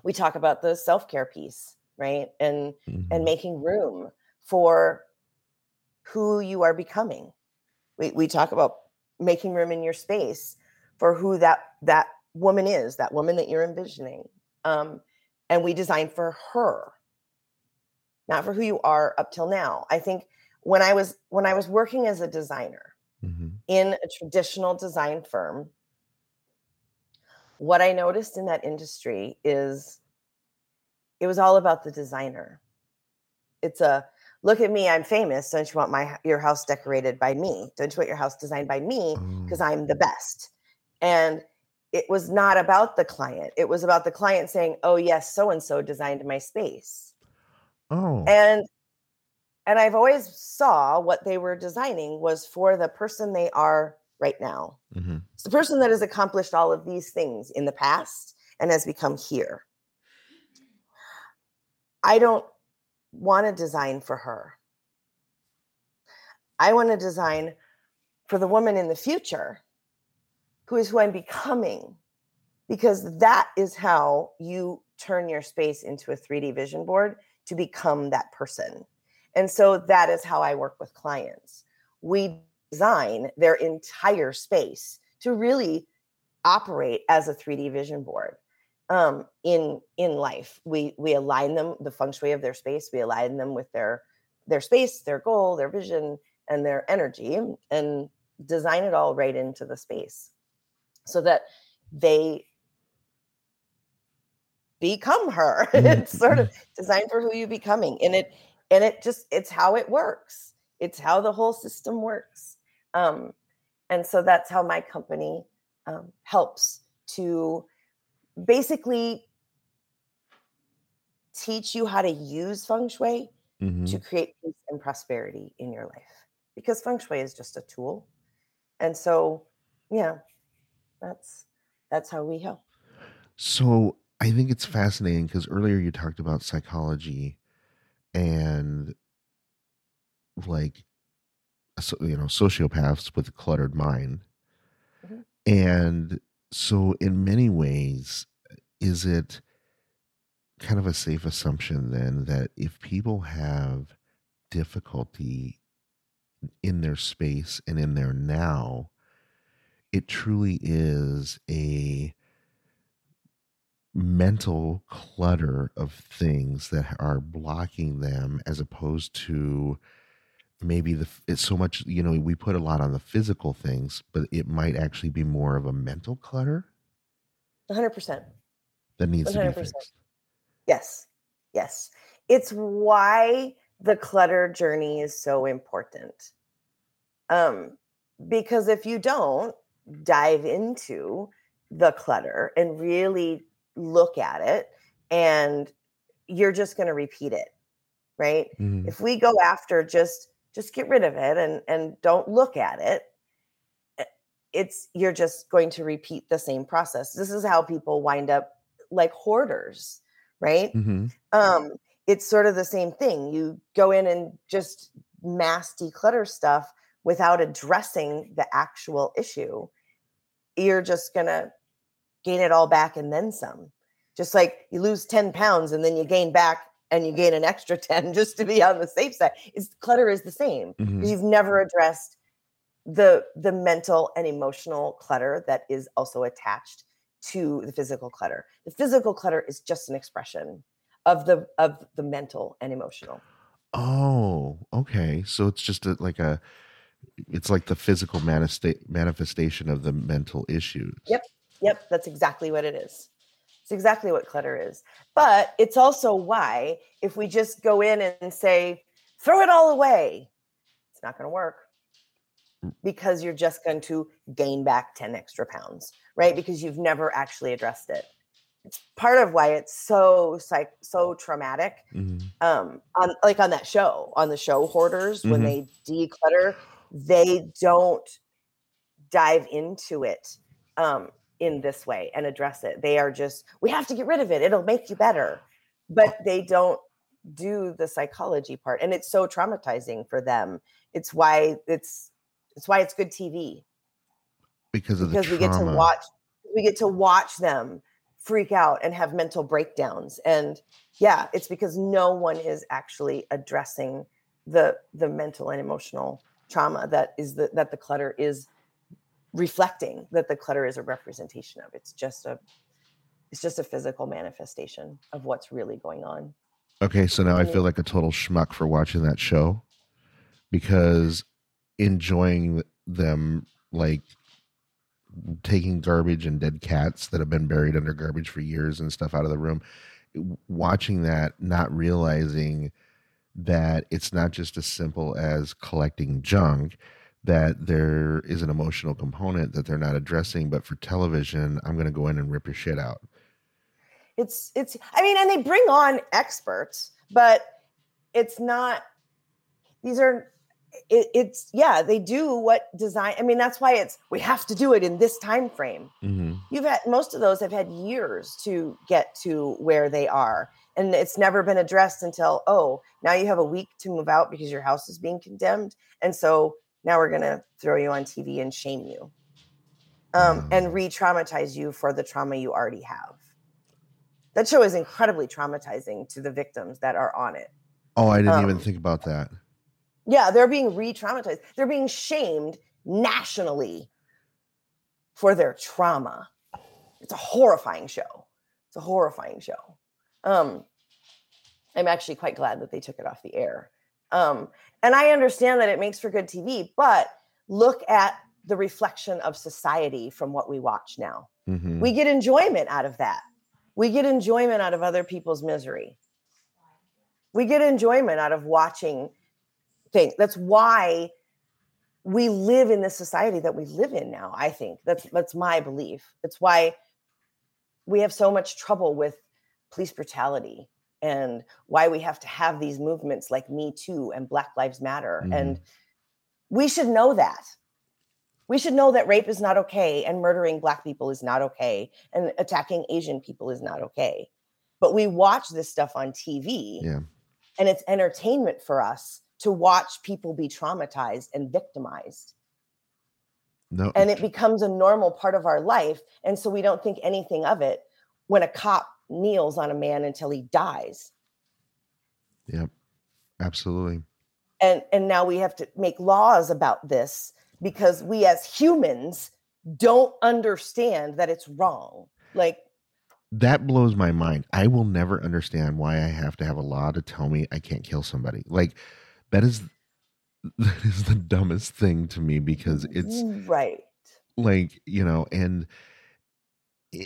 We talk about the self-care piece, right? And mm-hmm. and making room for who you are becoming. We, we talk about making room in your space for who that that woman is, that woman that you're envisioning. Um, and we design for her, not for who you are up till now. I think when I was when I was working as a designer mm-hmm. in a traditional design firm, what I noticed in that industry is it was all about the designer. It's a look at me, I'm famous. Don't you want my your house decorated by me? Don't you want your house designed by me because mm. I'm the best? And it was not about the client. It was about the client saying, "Oh yes, so and so designed my space." Oh. And and I've always saw what they were designing was for the person they are right now. Mm-hmm. It's the person that has accomplished all of these things in the past and has become here. I don't want to design for her. I want to design for the woman in the future who is who I'm becoming, because that is how you turn your space into a 3D vision board to become that person. And so that is how I work with clients. We design their entire space to really operate as a 3D vision board um, in in life. We we align them the feng shui of their space. We align them with their their space, their goal, their vision, and their energy, and design it all right into the space, so that they become her. Mm-hmm. it's sort of designed for who you becoming, and it and it just it's how it works. It's how the whole system works. Um, and so that's how my company um, helps to basically teach you how to use feng shui Mhm. to create peace and prosperity in your life because feng shui is just a tool and so yeah that's that's how we help So I think it's fascinating because earlier you talked about psychology and like you know sociopaths with a cluttered mind Mhm. and so in many ways is it kind of a safe assumption then that if people have difficulty in their space and in their now it truly is a mental clutter of things that are blocking them as opposed to maybe the it's so much you know we put a lot on the physical things but it might actually be more of a mental clutter? 100% that needs to be 100%. fixed. Yes. Yes. It's why the clutter journey is so important. Um because if you don't dive into the clutter and really look at it and you're just going to repeat it right Mhm. if we go after just just get rid of it and and don't look at it eh, it's you're just going to repeat the same process this is how people wind up like hoarders right Mhm. um it's sort of the same thing you go in and just mass declutter stuff without addressing the actual issue you're just gonna gain it all back and then some. Just like you lose 10 pounds and then you gain back and you gain an extra 10 just to be on the safe side. It's clutter is the same Mhm. you've never addressed the the mental and emotional clutter that is also attached to the physical clutter. The physical clutter is just an expression of the of the mental and emotional. Oh okay. So it's just a, like a it's like the physical manifesta- manifestation of the mental issues Yep. Yep, that's exactly what it is. It's exactly what clutter is. But it's also why if we just go in and say, throw it all away, it's not going to work because you're just going to gain back 10 extra pounds, right? Because you've never actually addressed it. It's part of why it's so psych so traumatic. Mhm. Um, on like on that show, on the show Hoarders, when Mhm. they declutter, they don't dive into it um, in this way and address it. They are just, we have to get rid of it. It'll make you better. But they don't do the psychology part. And it's so traumatizing for them. It's why it's it's why it's good TV. because of the Because we get to watch we get to watch them freak out and have mental breakdowns. And yeah, it's because no one is actually addressing the the mental and emotional trauma that is the that the clutter is reflecting that the clutter is a representation of. It's just a it's just a physical manifestation of what's really going on. Okay, so now I feel like a total schmuck for watching that show because enjoying them like taking garbage and dead cats that have been buried under garbage for years and stuff out of the room, watching that, not realizing that it's not just as simple as collecting junk, that there is an emotional component that they're not addressing. But for television, I'm going to go in and rip your shit out. it's it's i mean and they bring on experts but it's not these are it, it's yeah they do what design i mean that's why it's we have to do it in this time frame Mm-hmm. you've had most of those have had years to get to where they are and it's never been addressed until oh now you have a week to move out because your house is being condemned and so now we're going to throw you on tv and shame you. Um, and Mm. re-traumatize you for the trauma you already have. That show is incredibly traumatizing to the victims that are on it. Oh, I didn't even Um, think about that. yeah they're being re-traumatized. They're being shamed nationally for their trauma. It's a horrifying show. It's a horrifying show um i'm actually quite glad that they took it off the air. Um and i understand that it makes for good tv but look at the reflection of society from what we watch now. Mhm. we get enjoyment out of that. We get enjoyment out of other people's misery. We get enjoyment out of watching things that's why we live in this society that we live in now i think. That's that's my belief. It's why we have so much trouble with police brutality and why we have to have these movements like Me Too and Black Lives Matter. Mm-hmm. And we should know that. We should know that rape is not okay and murdering Black people is not okay and attacking Asian people is not okay. But we watch this stuff on TV Yeah. and it's entertainment for us to watch people be traumatized and victimized No. and it becomes a normal part of our life and so we don't think anything of it when a cop kneels on a man until he dies Yep. Absolutely. and and now we have to make laws about this because we as humans don't understand that it's wrong like That blows my mind. I will never understand why I have to have a law to tell me I can't kill somebody. Like that is that is the dumbest thing to me because it's right like you know and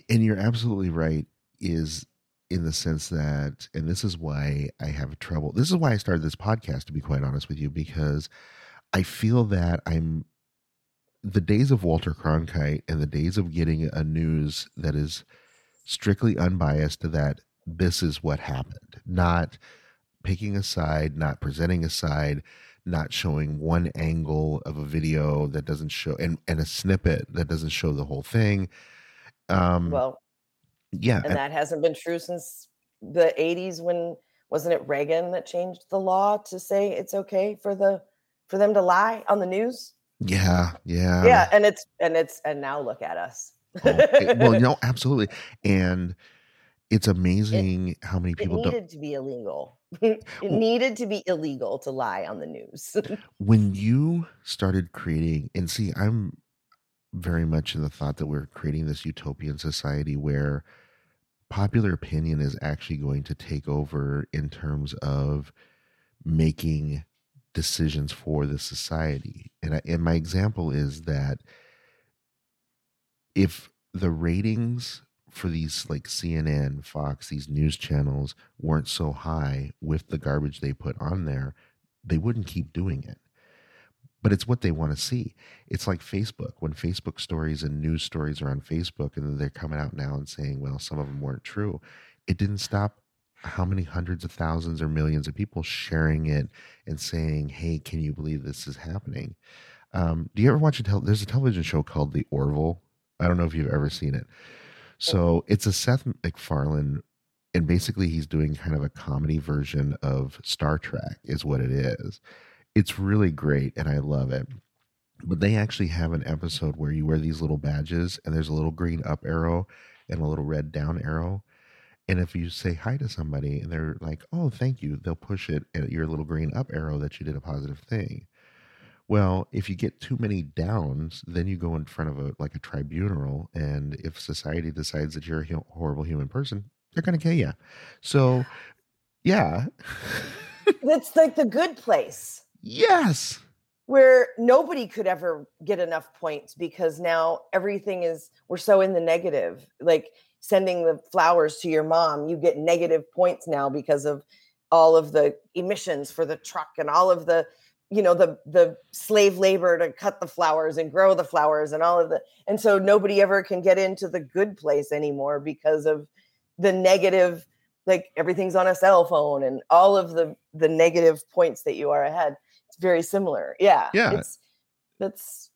and you're absolutely right is in the sense that and this is why i have trouble this is why i started this podcast to be quite honest with you because i feel that i'm the days of walter cronkite and the days of getting a news that is strictly unbiased that this is what happened. Not picking a side not presenting a side not showing one angle of a video that doesn't show and, and a snippet that doesn't show the whole thing. Um well yeah and that hasn't been true since the 80s when wasn't it reagan that changed the law to say it's okay for the for them to lie on the news? Yeah yeah. Yeah and it's and it's and now look at us. Oh, it- well no absolutely and it's amazing how many it people needed don't to be illegal. Eh, it needed to be illegal to lie on the news. When you started creating and see i'm very much in the thought that we're creating this utopian society where popular opinion is actually going to take over in terms of making decisions for the society and, I, and my example is that if the ratings for these like CNN, Fox, these news channels weren't so high with the garbage they put on there, they wouldn't keep doing it. But it's what they want to see. It's like Facebook. When Facebook stories and news stories are on Facebook and they're coming out now and saying, well, some of them weren't true, it didn't stop how many hundreds of thousands or millions of people sharing it and saying, hey, can you believe this is happening? Um, do you ever watch a tel- there's a television show called The Orville? I don't know if you've ever seen it. So it's a Seth MacFarlane, and basically he's doing kind of a comedy version of Star Trek, is what it is. It's really great, and I love it. But they actually have an episode where you wear these little badges, and there's a little green up arrow and a little red down arrow. And if you say hi to somebody and they're like, oh, thank you, they'll push it at your little green up arrow that you did a positive thing. Well, if you get too many downs, then you go in front of a like a tribunal, and if society decides that you're a horrible human person, they're going to kill you. So, yeah, that's like the good place yes, where nobody could ever get enough points because now everything is we're so in the negative. Like sending the flowers to your mom you get negative points now because of all of the emissions for the truck and all of the you know the the slave labor to cut the flowers and grow the flowers and all of the and so nobody ever can get into the good place anymore because of the negative like everything's on a cell phone and all of the the negative points that you are ahead very similar yeah Yeah. it's that's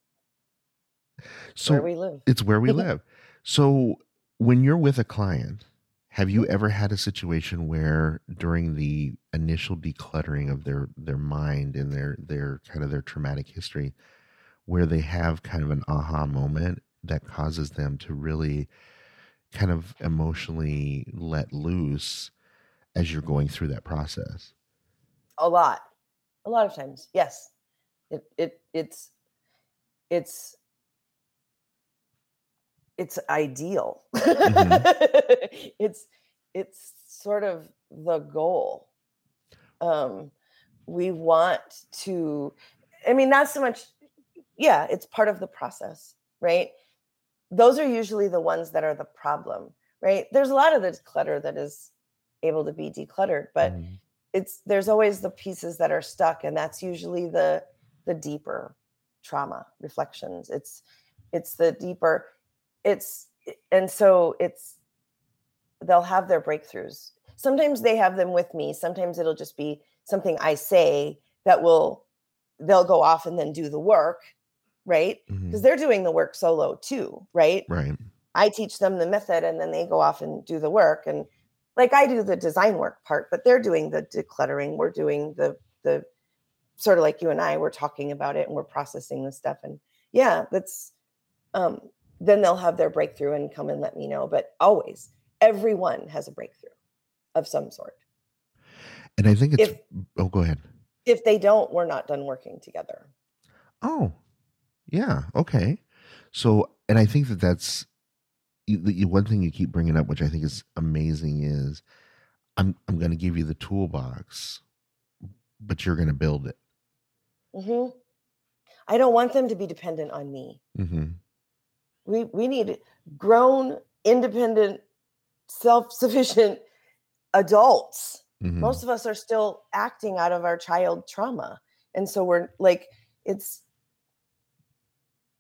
so where we live it's where we live. So, when you're with a client, have you mm-hmm. ever had a situation where during the initial decluttering of their their mind and their their kind of their traumatic history where they have kind of an aha moment that causes them to really kind of emotionally let loose as you're going through that process? a lot a lot of times yes. It it it's it's it's ideal. It's it's sort of the goal. Um we want to i mean not so much yeah it's part of the process right? Those are usually the ones that are the problem right? There's a lot of the clutter that is able to be decluttered but Mhm. It's there's always the pieces that are stuck and that's usually the the deeper trauma reflections. It's it's the deeper it's and so it's they'll have their breakthroughs. Sometimes they have them with me. Sometimes it'll just be something i say that will they'll go off and then do the work right? Mm-hmm. Because they're doing the work solo too right? Right. I teach them the method and then they go off and do the work. And like I do the design work part, but they're doing the decluttering. We're doing the the sort of like you and I, we're talking about it and we're processing the stuff. And yeah, that's um then they'll have their breakthrough and come and let me know. But always, everyone has a breakthrough of some sort. And I think it's. If oh, go ahead. if they don't, we're not done working together. Oh, yeah. Okay. So, and I think that that's the you- one thing you keep bringing up, which I think is amazing, is I'm I'm going to give you the toolbox, but you're going to build it. hmm I don't want them to be dependent on me. hmm we we need grown independent self-sufficient adults. Hmm most of us are still acting out of our child trauma. And so we're like it's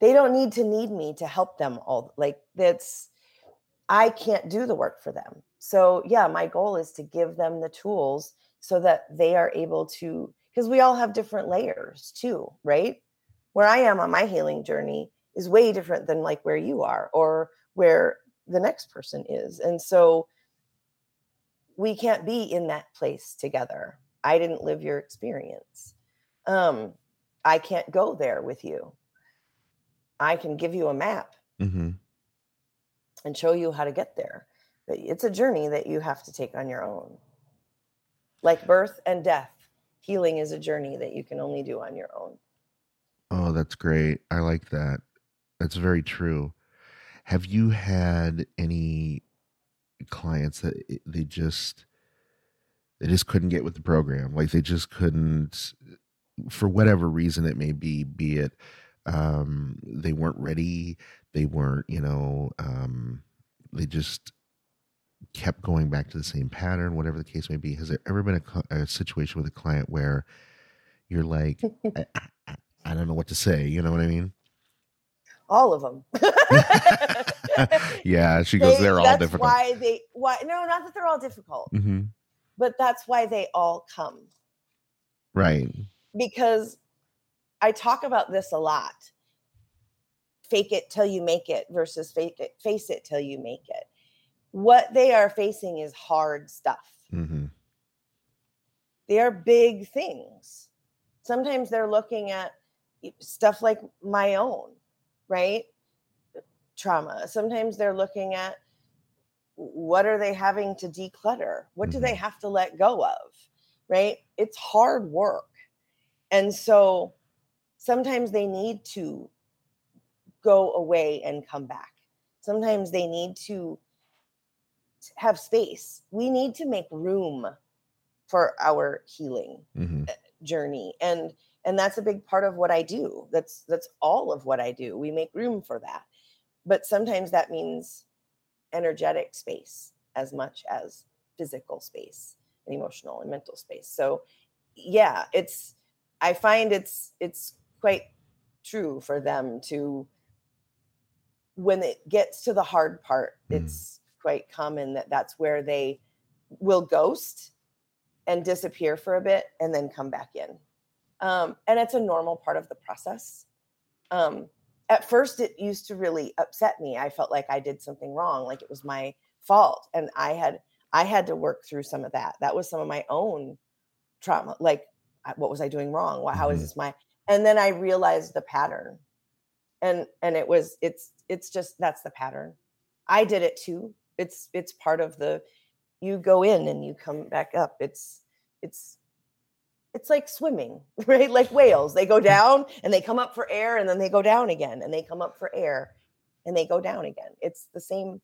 they don't need to need me to help them all like that's i can't do the work for them. So yeah my goal is to give them the tools so that they are able to because we all have different layers too right? Where i am on my healing journey is way different than like where you are or where the next person is and so we can't be in that place together. I didn't live your experience. Um i can't go there with you. I can give you a map hmm and show you how to get there but it's a journey that you have to take on your own like birth and death healing is a journey that you can only do on your own Oh, that's great. I like that. That's very true. Have you had any clients that they just they just couldn't get with the program? Like they just couldn't for whatever reason it may be, be it um they weren't ready, they weren't, you know, um they just kept going back to the same pattern, whatever the case may be. Has there ever been a, a situation with a client where you're like, I, I, I don't know what to say. You know what I mean? all of them yeah, she goes. They- They're all that's difficult. why they why no not that they're all difficult hmm but that's why they all come Right. because I talk about this a lot. Fake it till you make it versus fake it, face it till you make it. What they are facing is hard stuff. hmm They are big things. Sometimes they're looking at stuff like my own, right? Trauma. Sometimes they're looking at what are they having to declutter? What do they have to let go of? Right? It's hard work. And so sometimes they need to go away and come back. Sometimes they need to have space. We need to make room for our healing hmm journey and and that's a big part of what I do. That's that's all of what I do. We make room for that. But sometimes that means energetic space as much as physical space and emotional and mental space. So yeah, it's I find it's it's quite true for them to when it gets to the hard part, Mm. it's quite common that that's where they will ghost and disappear for a bit and then come back in. Um, and it's a normal part of the process. Um, at first, it used to really upset me. I felt like I did something wrong, like it was my fault, and I had I had to work through some of that. That was some of my own trauma. Like, what was I doing wrong? Why, how is Mhm. this my? And then I realized the pattern, and and it was it's it's just that's the pattern. I did it too. It's it's part of the you go in and you come back up. It's it's it's like swimming, right? Like whales. They go down and they come up for air and then they go down again and they come up for air and they go down again. It's the same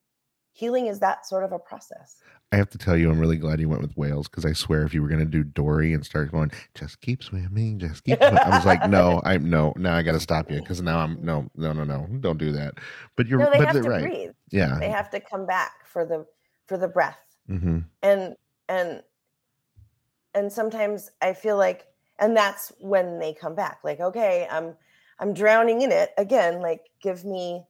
healing is that sort of a process. I have to tell you, I'm really glad you went with whales because I swear, if you were going to do Dory and start going, just keep swimming, just keep. Swimming, I was like, no, I'm no. Now I got to stop you because now I'm no, no, no, no. Don't do that. But you're, No, they have to right. breathe. Yeah. They have to come back for the for the breath. hmm and and and sometimes i feel like and that's when they come back like okay i'm i'm drowning in it again like give me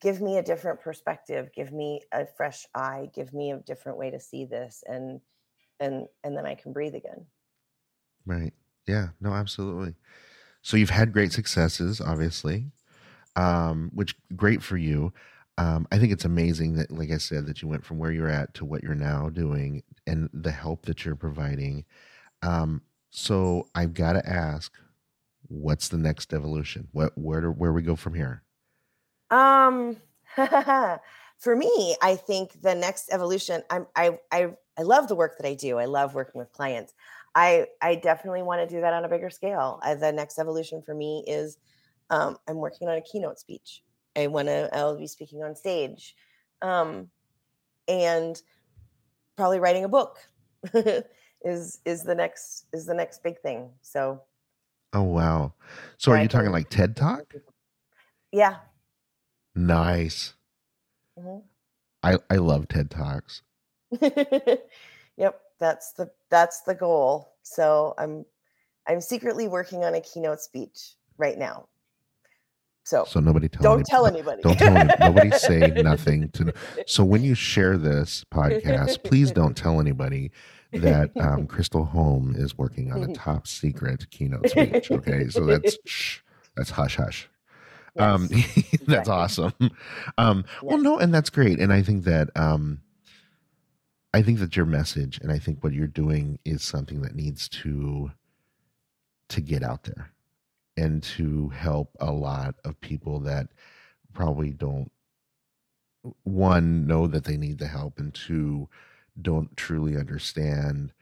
give me a different perspective give me a fresh eye give me a different way to see this and and and then i can breathe again Right. Yeah. No, absolutely. So you've had great successes, obviously, um, which great for you. Um, I think it's amazing that, like I said, that you went from where you're at to what you're now doing and the help that you're providing. Um, so I've got to ask, what's the next evolution? What where do, where we go from here? Um, for me, I think the next evolution. I'm I I I love the work that I do. I love working with clients. I I definitely want to do that on a bigger scale. Uh, the next evolution for me is um, I'm working on a keynote speech. I want to. I'll be speaking on stage, um, and probably writing a book is is the next is the next big thing. So. Oh wow! So are you talking like TED Talk? Yeah. Nice. Mm-hmm. I I love TED Talks. yep that's the that's the goal so i'm i'm secretly working on a keynote speech right now so so nobody tell don't anybody, tell anybody don't tell anybody, nobody say nothing to so when you share this podcast please don't tell anybody that um, crystal home is working on a top secret keynote speech okay so that's shh, that's hush hush yes, um that's exactly. awesome um yes. well no and that's great and i think that um I think that your message and I think what you're doing is something that needs to to get out there and to help a lot of people that probably don't one know that they need the help and two don't truly understand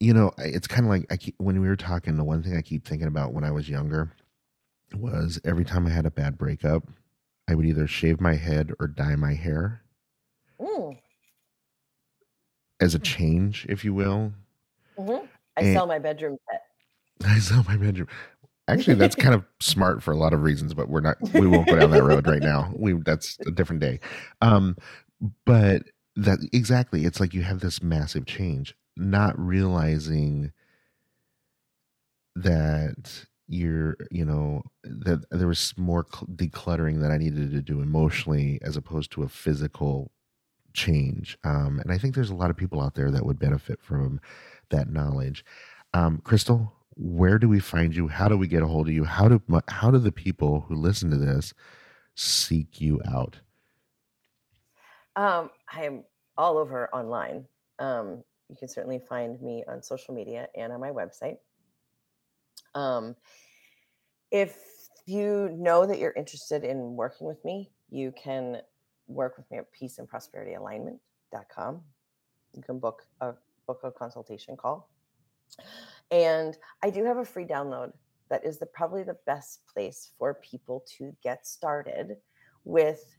you know it's kind of like I keep, when we were talking the one thing I keep thinking about when I was younger was every time I had a bad breakup I would either shave my head or dye my hair Mm. As a change, if you will. Mm-hmm. I and sell my bedroom pet. I sell my bedroom. Actually, that's kind of smart for a lot of reasons, but we're not. We won't go down that road right now. We that's a different day. Um, but that exactly, it's like you have this massive change, not realizing that you're you know that there was more decluttering that i needed to do emotionally as opposed to a physical change. Um, and I think there's a lot of people out there that would benefit from that knowledge. Um, Crystal, where do we find you? How do we get a hold of you? How do how do the people who listen to this seek you out? Um, I'm all over online. Um, you can certainly find me on social media and on my website. Um, if you know that you're interested in working with me, you can work with me at peaceandprosperityalignment.com. You can book a book a consultation call. And I do have a free download that is the probably the best place for people to get started with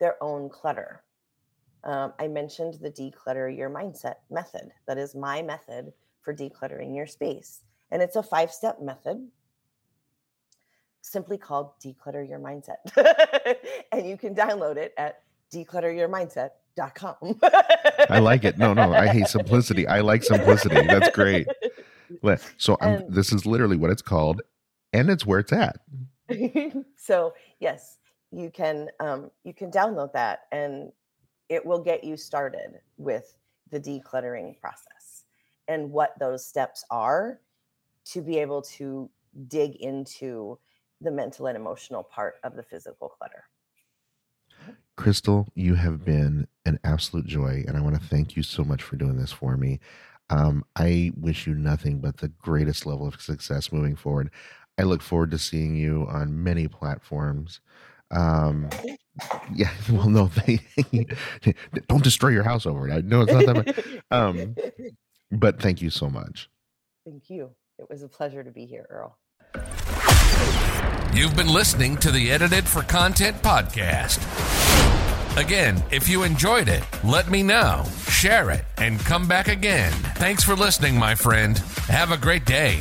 their own clutter. Um, I mentioned the declutter your mindset method. That is my method for decluttering your space. And it's a five step method simply called Declutter Your Mindset. and you can download it at declutteryourmindset.com. I like it. No, no, I hate simplicity. I like simplicity. That's great. So this is literally what it's called, and it's where it's at. so yes, you can um, you can download that, and it will get you started with the decluttering process and what those steps are to be able to dig into the mental and emotional part of the physical clutter. Crystal, you have been an absolute joy, and I want to thank you so much for doing this for me. Um, I wish you nothing but the greatest level of success moving forward. I look forward to seeing you on many platforms. Um, yeah, well, no, they, don't destroy your house over it. I know it's not that much. Um, but thank you so much. Thank you. It was a pleasure to be here, Earl. You've been listening to the Edited for Content podcast. Again, if you enjoyed it, let me know, share it, and come back again. Thanks for listening, my friend. Have a great day.